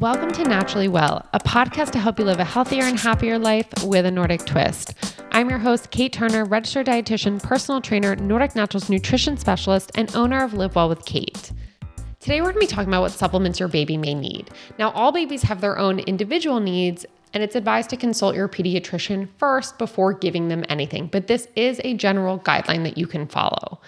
Welcome to Naturally Well, a podcast to help you live a healthier and happier life with a Nordic twist. I'm your host, Kate Turner, registered dietitian, personal trainer, Nordic Naturals nutrition specialist, and owner of Live Well with Kate. Today, we're going to be talking about what supplements your baby may need. Now, all babies have their own individual needs, and it's advised to consult your pediatrician first before giving them anything, but this is a general guideline that you can follow.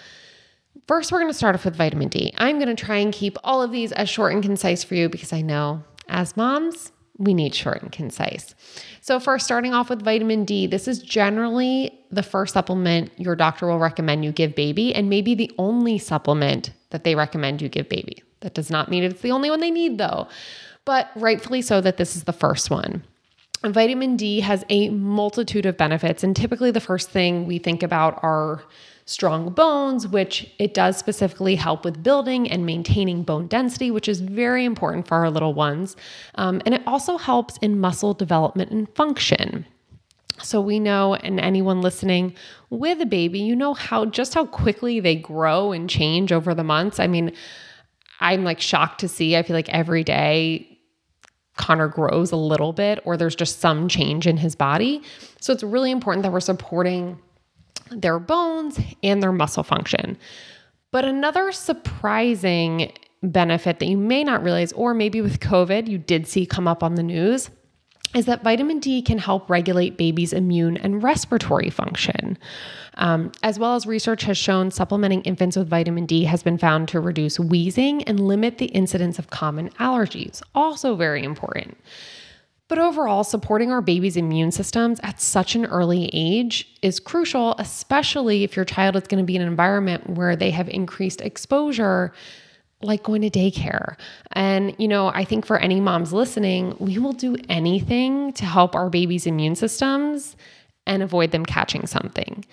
First, we're going to start off with vitamin D. I'm going to try and keep all of these as short and concise for you because I know as moms, we need short and concise. So, first, starting off with vitamin D, this is generally the first supplement your doctor will recommend you give baby, and maybe the only supplement that they recommend you give baby. That does not mean it's the only one they need, though, but rightfully so that this is the first one. Vitamin D has a multitude of benefits, and typically the first thing we think about are strong bones, which it does specifically help with building and maintaining bone density, which is very important for our little ones. Um, and it also helps in muscle development and function. So we know, and anyone listening with a baby, you know how just how quickly they grow and change over the months. I mean, I'm like shocked to see. I feel like every day Connor grows a little bit, or there's just some change in his body. So it's really important that we're supporting their bones and their muscle function. But another surprising benefit that you may not realize, or maybe with COVID, you did see come up on the news, is that vitamin D can help regulate babies' immune and respiratory function. Um, as well as research has shown supplementing infants with vitamin D has been found to reduce wheezing and limit the incidence of common allergies. Also, very important. But overall, supporting our baby's immune systems at such an early age is crucial, especially if your child is going to be in an environment where they have increased exposure, like going to daycare. And, you know, I think for any moms listening, we will do anything to help our baby's immune systems and avoid them catching something.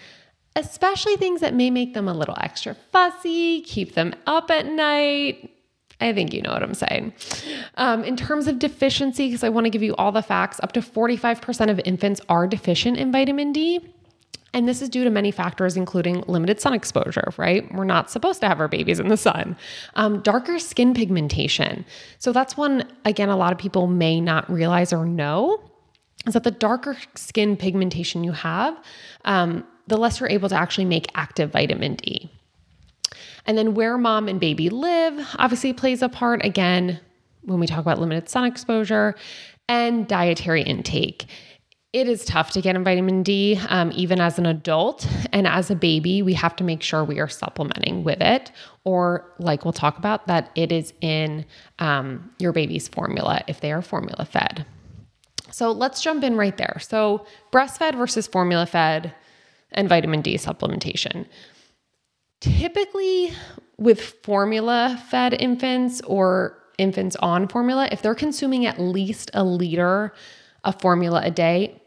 Especially things that may make them a little extra fussy, keep them up at night, I think you know what I'm saying. Um, in terms of deficiency, because I want to give you all the facts, up to 45% of infants are deficient in vitamin D. And this is due to many factors, including limited sun exposure, right? We're not supposed to have our babies in the sun. Um, darker skin pigmentation. So that's one, again, a lot of people may not realize or know is that the darker skin pigmentation you have, um, the less you're able to actually make active vitamin D. And then where mom and baby live obviously plays a part again when we talk about limited sun exposure and dietary intake. It is tough to get in vitamin D, um, even as an adult. And as a baby, we have to make sure we are supplementing with it, or like we'll talk about, that it is in um, your baby's formula if they are formula fed. So let's jump in right there. So, breastfed versus formula fed and vitamin D supplementation. Typically, with formula fed infants or infants on formula, if they're consuming at least a liter of formula a day,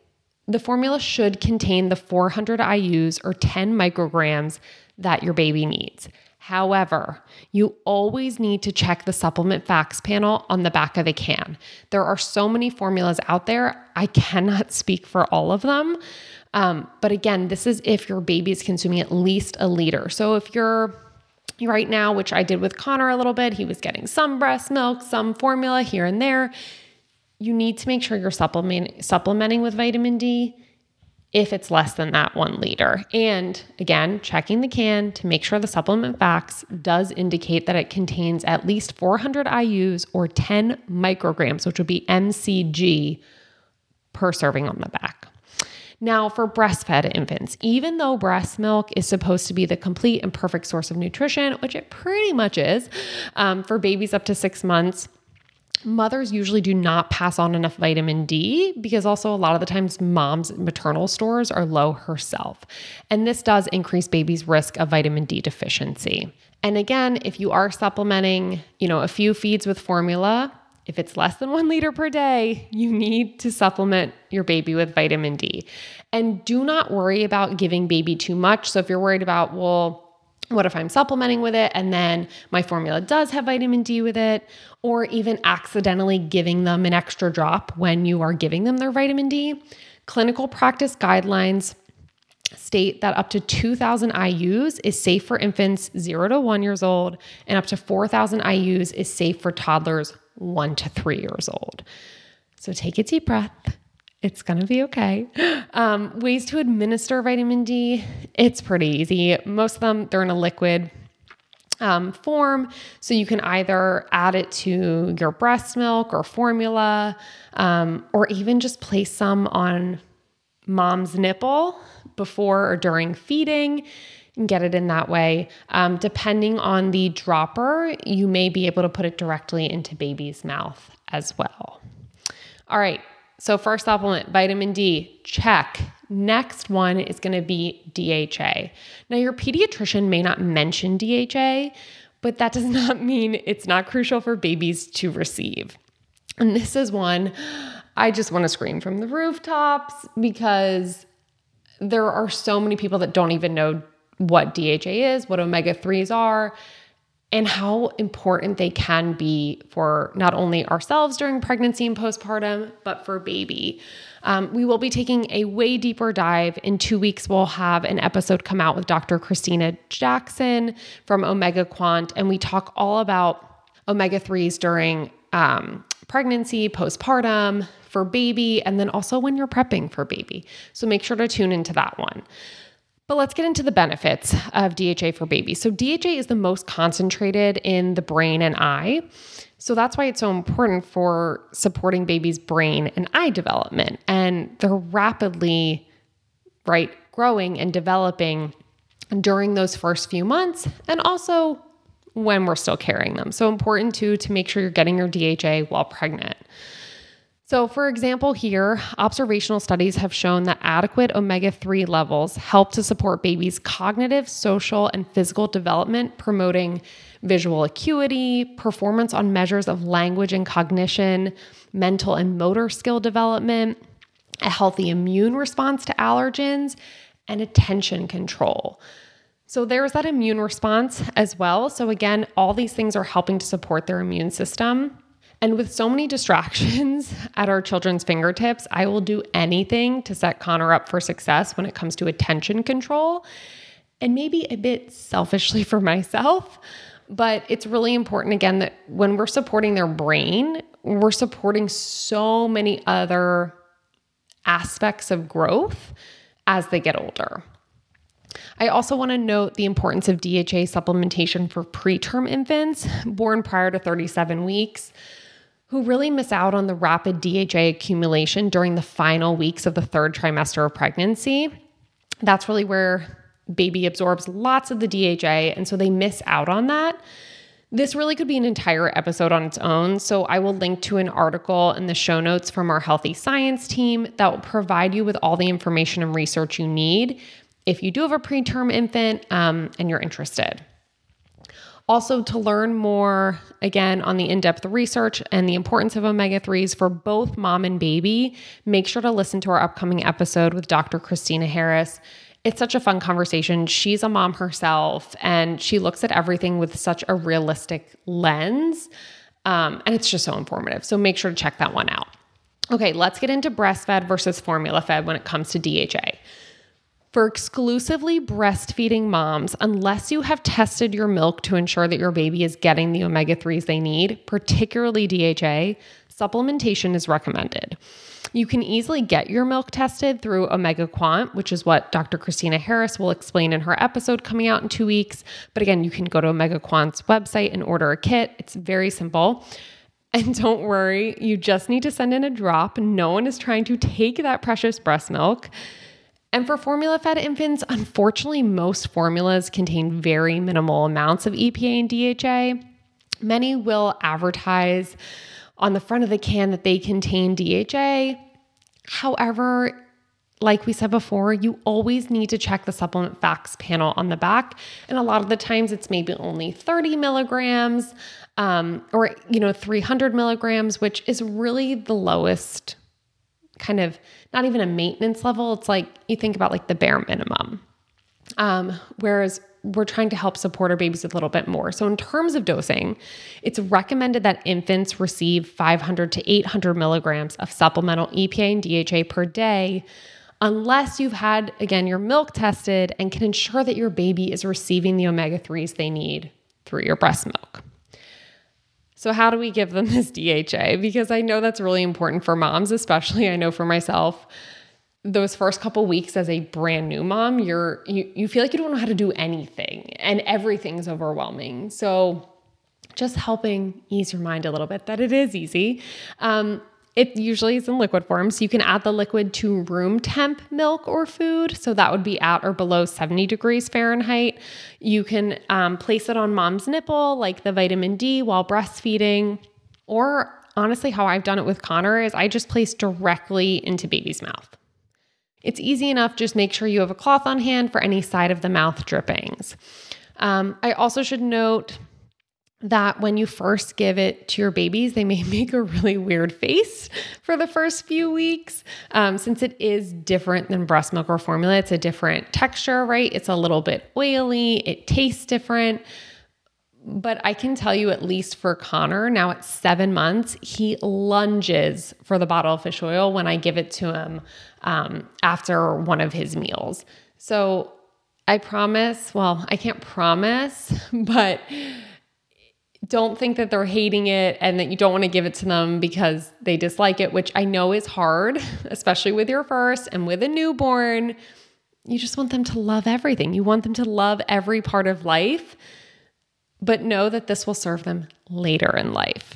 the formula should contain the 400 IUs or 10 micrograms that your baby needs. However, you always need to check the supplement facts panel on the back of the can. There are so many formulas out there, I cannot speak for all of them. Um, but again, this is if your baby is consuming at least a liter. So if you're right now, which I did with Connor a little bit, he was getting some breast milk, some formula here and there. You need to make sure you're supplement, supplementing with vitamin D if it's less than that one liter. And again, checking the can to make sure the supplement facts does indicate that it contains at least 400 IUs or 10 micrograms, which would be mcg per serving on the back. Now, for breastfed infants, even though breast milk is supposed to be the complete and perfect source of nutrition, which it pretty much is um, for babies up to six months, mothers usually do not pass on enough vitamin D because also a lot of the times mom's maternal stores are low herself. And this does increase baby's risk of vitamin D deficiency. And again, if you are supplementing, you know, a few feeds with formula, if it's less than one liter per day, you need to supplement your baby with vitamin D. And do not worry about giving baby too much. So if you're worried about, well, what if I'm supplementing with it and then my formula does have vitamin D with it, or even accidentally giving them an extra drop when you are giving them their vitamin D? Clinical practice guidelines state that up to 2,000 IUs is safe for infants 0 to 1 years old, and up to 4,000 IUs is safe for toddlers one to three years old. So take a deep breath. It's going to be okay. Um, ways to administer vitamin D, it's pretty easy. Most of them, they're in a liquid um, form. So you can either add it to your breast milk or formula, um, or even just place some on mom's nipple before or during feeding and get it in that way. Um, depending on the dropper, you may be able to put it directly into baby's mouth as well. All right, so first supplement, vitamin D, check. Next one is going to be DHA. Now, your pediatrician may not mention DHA, but that does not mean it's not crucial for babies to receive. And this is one I just want to scream from the rooftops because there are so many people that don't even know what DHA is, what omega 3s are, and how important they can be for not only ourselves during pregnancy and postpartum, but for baby. Um, we will be taking a way deeper dive. In two weeks, we'll have an episode come out with Dr. Kristina Jackson from OmegaQuant, and we talk all about omega 3s during um, pregnancy, postpartum, for baby, and then also when you're prepping for baby. So make sure to tune into that one. But let's get into the benefits of DHA for babies. So, DHA is the most concentrated in the brain and eye. So, that's why it's so important for supporting babies' brain and eye development. And they're rapidly, right, growing and developing during those first few months and also when we're still carrying them. So, important too to make sure you're getting your DHA while pregnant. So, for example, here, observational studies have shown that adequate omega 3 levels help to support babies' cognitive, social, and physical development, promoting visual acuity, performance on measures of language and cognition, mental and motor skill development, a healthy immune response to allergens, and attention control. So, there's that immune response as well. So, again, all these things are helping to support their immune system. And with so many distractions at our children's fingertips, I will do anything to set Connor up for success when it comes to attention control and maybe a bit selfishly for myself. But it's really important, again, that when we're supporting their brain, we're supporting so many other aspects of growth as they get older. I also want to note the importance of DHA supplementation for preterm infants born prior to 37 weeks who really miss out on the rapid DHA accumulation during the final weeks of the third trimester of pregnancy. That's really where baby absorbs lots of the DHA, and so they miss out on that. This really could be an entire episode on its own. So, I will link to an article in the show notes from our healthy science team that will provide you with all the information and research you need if you do have a preterm infant um, and you're interested. Also, to learn more again on the in depth research and the importance of omega 3s for both mom and baby, make sure to listen to our upcoming episode with Dr. Kristina Harris. It's such a fun conversation. She's a mom herself and she looks at everything with such a realistic lens. Um, and it's just so informative. So make sure to check that one out. Okay, let's get into breastfed versus formula fed when it comes to DHA. For exclusively breastfeeding moms, unless you have tested your milk to ensure that your baby is getting the omega 3s they need, particularly DHA, supplementation is recommended. You can easily get your milk tested through OmegaQuant, which is what Dr. Kristina Harris will explain in her episode coming out in two weeks. But again, you can go to OmegaQuant's website and order a kit. It's very simple. And don't worry, you just need to send in a drop. No one is trying to take that precious breast milk. And for formula fed infants, unfortunately, most formulas contain very minimal amounts of EPA and DHA. Many will advertise on the front of the can that they contain DHA. However, like we said before, you always need to check the supplement facts panel on the back. And a lot of the times it's maybe only 30 milligrams um, or, you know, 300 milligrams, which is really the lowest kind of not even a maintenance level. It's like you think about like the bare minimum. Um, whereas we're trying to help support our babies a little bit more. So, in terms of dosing, it's recommended that infants receive 500 to 800 milligrams of supplemental EPA and DHA per day, unless you've had, again, your milk tested and can ensure that your baby is receiving the omega 3s they need through your breast milk. So, how do we give them this DHA? Because I know that's really important for moms, especially I know for myself. Those first couple weeks as a brand new mom, you're you, you feel like you don't know how to do anything and everything's overwhelming. So, just helping ease your mind a little bit that it is easy. Um, it usually is in liquid form. So you can add the liquid to room temp milk or food. So that would be at or below 70 degrees Fahrenheit. You can um, place it on mom's nipple, like the vitamin D, while breastfeeding. Or honestly, how I've done it with Connor is I just place directly into baby's mouth. It's easy enough. Just make sure you have a cloth on hand for any side of the mouth drippings. Um, I also should note that when you first give it to your babies, they may make a really weird face for the first few weeks. Um, since it is different than breast milk or formula, it's a different texture, right? It's a little bit oily, it tastes different. But I can tell you, at least for Connor, now at seven months, he lunges for the bottle of fish oil when I give it to him um, after one of his meals. So I promise, well, I can't promise, but don't think that they're hating it and that you don't want to give it to them because they dislike it, which I know is hard, especially with your first and with a newborn. You just want them to love everything. You want them to love every part of life, but know that this will serve them later in life.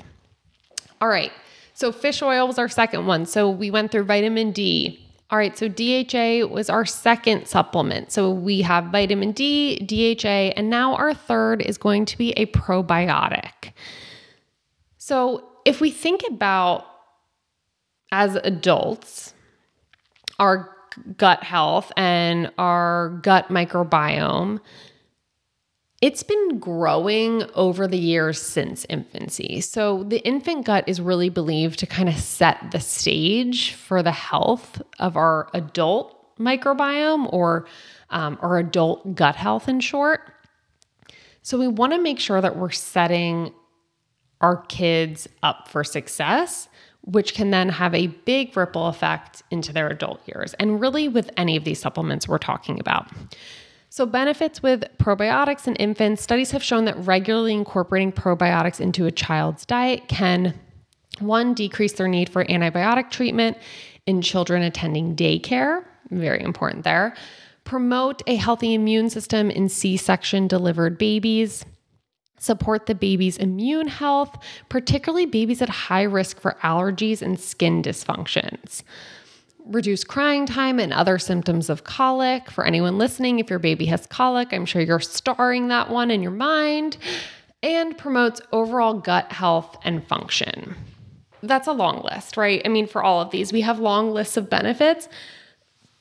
All right. So, fish oil was our second one. So, we went through vitamin D, all right, so DHA was our second supplement. So we have vitamin D, DHA, and now our third is going to be a probiotic. So if we think about as adults, our gut health and our gut microbiome, it's been growing over the years since infancy. So, the infant gut is really believed to kind of set the stage for the health of our adult microbiome or um, our adult gut health, in short. So, we want to make sure that we're setting our kids up for success, which can then have a big ripple effect into their adult years, and really with any of these supplements we're talking about. So, benefits with probiotics in infants studies have shown that regularly incorporating probiotics into a child's diet can one, decrease their need for antibiotic treatment in children attending daycare, very important there, promote a healthy immune system in C section delivered babies. Support the baby's immune health, particularly babies at high risk for allergies and skin dysfunctions reduce crying time and other symptoms of colic. For anyone listening, if your baby has colic, I'm sure you're starring that one in your mind. And promotes overall gut health and function. That's a long list, right? I mean, for all of these, we have long lists of benefits.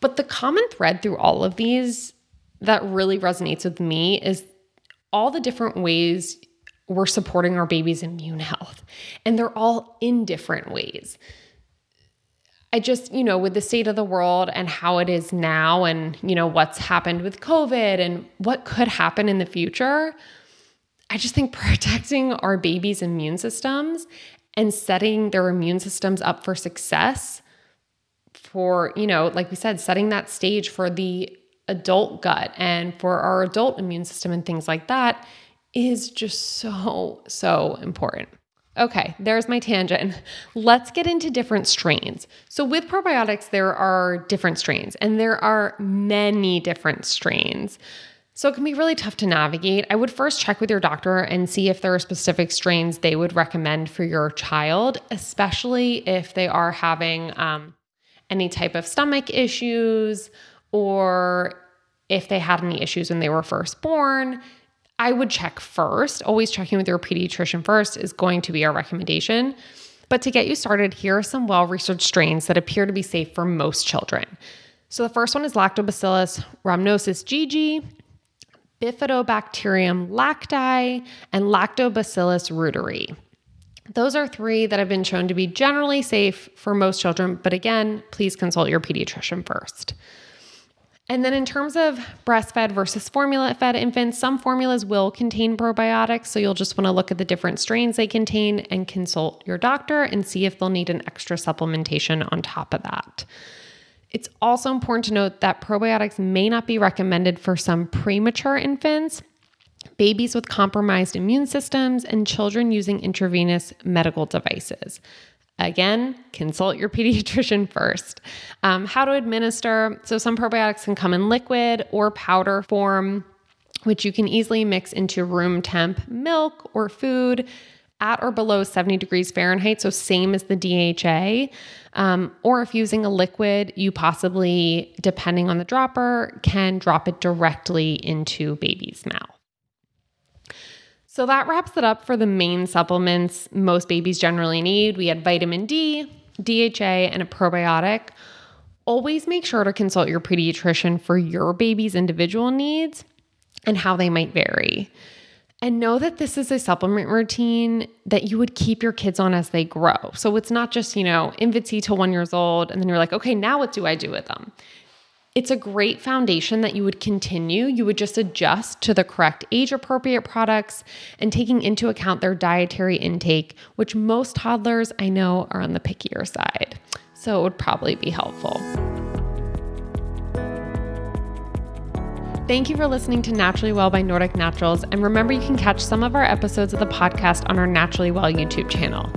But the common thread through all of these that really resonates with me is all the different ways we're supporting our baby's immune health. And they're all in different ways. I just, you know, with the state of the world and how it is now and, you know, what's happened with COVID and what could happen in the future, I just think protecting our babies' immune systems and setting their immune systems up for success for, you know, like we said, setting that stage for the adult gut and for our adult immune system and things like that is just so, so important. Okay, there's my tangent. Let's get into different strains. So, with probiotics, there are different strains, and there are many different strains. So, it can be really tough to navigate. I would first check with your doctor and see if there are specific strains they would recommend for your child, especially if they are having um, any type of stomach issues or if they had any issues when they were first born I would check first. Always checking with your pediatrician first is going to be our recommendation. But to get you started, here are some well researched strains that appear to be safe for most children. So the first one is Lactobacillus rhamnosus GG, Bifidobacterium lactis, and Lactobacillus reuteri. Those are three that have been shown to be generally safe for most children, but again, please consult your pediatrician first. And then in terms of breastfed versus formula fed infants, some formulas will contain probiotics. So you'll just want to look at the different strains they contain and consult your doctor and see if they'll need an extra supplementation on top of that. It's also important to note that probiotics may not be recommended for some premature infants. babies with compromised immune systems, and children using intravenous medical devices. Again, consult your pediatrician first. Um, how to administer. So, some probiotics can come in liquid or powder form, which you can easily mix into room temp milk or food at or below 70 degrees Fahrenheit, so same as the DHA. Um, or if using a liquid, you possibly, depending on the dropper, can drop it directly into baby's mouth. So that wraps it up for the main supplements most babies generally need. We had vitamin D, DHA, and a probiotic. Always make sure to consult your pediatrician for your baby's individual needs and how they might vary. And know that this is a supplement routine that you would keep your kids on as they grow. So it's not just, you know, infancy till one years old, and then you're like, okay, now what do I do with them? It's a great foundation that you would continue. You would just adjust to the correct age appropriate products and taking into account their dietary intake, which most toddlers I know are on the pickier side. So it would probably be helpful. Thank you for listening to Naturally Well by Nordic Naturals. And remember, you can catch some of our episodes of the podcast on our Naturally Well YouTube channel.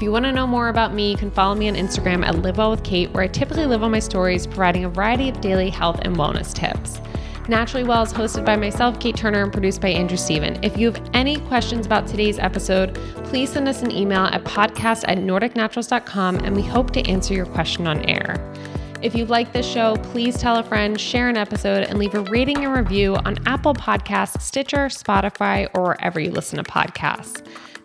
If you want to know more about me, you can follow me on Instagram at Live Well with Kate, where I typically live on my stories, providing a variety of daily health and wellness tips. Naturally Well is hosted by myself, Kate Turner, and produced by Andrew Steven. If you have any questions about today's episode, please send us an email at podcast at nordicnaturals.com and we hope to answer your question on air. If you like this show, please tell a friend, share an episode, and leave a rating and review on Apple Podcasts, Stitcher, Spotify, or wherever you listen to podcasts.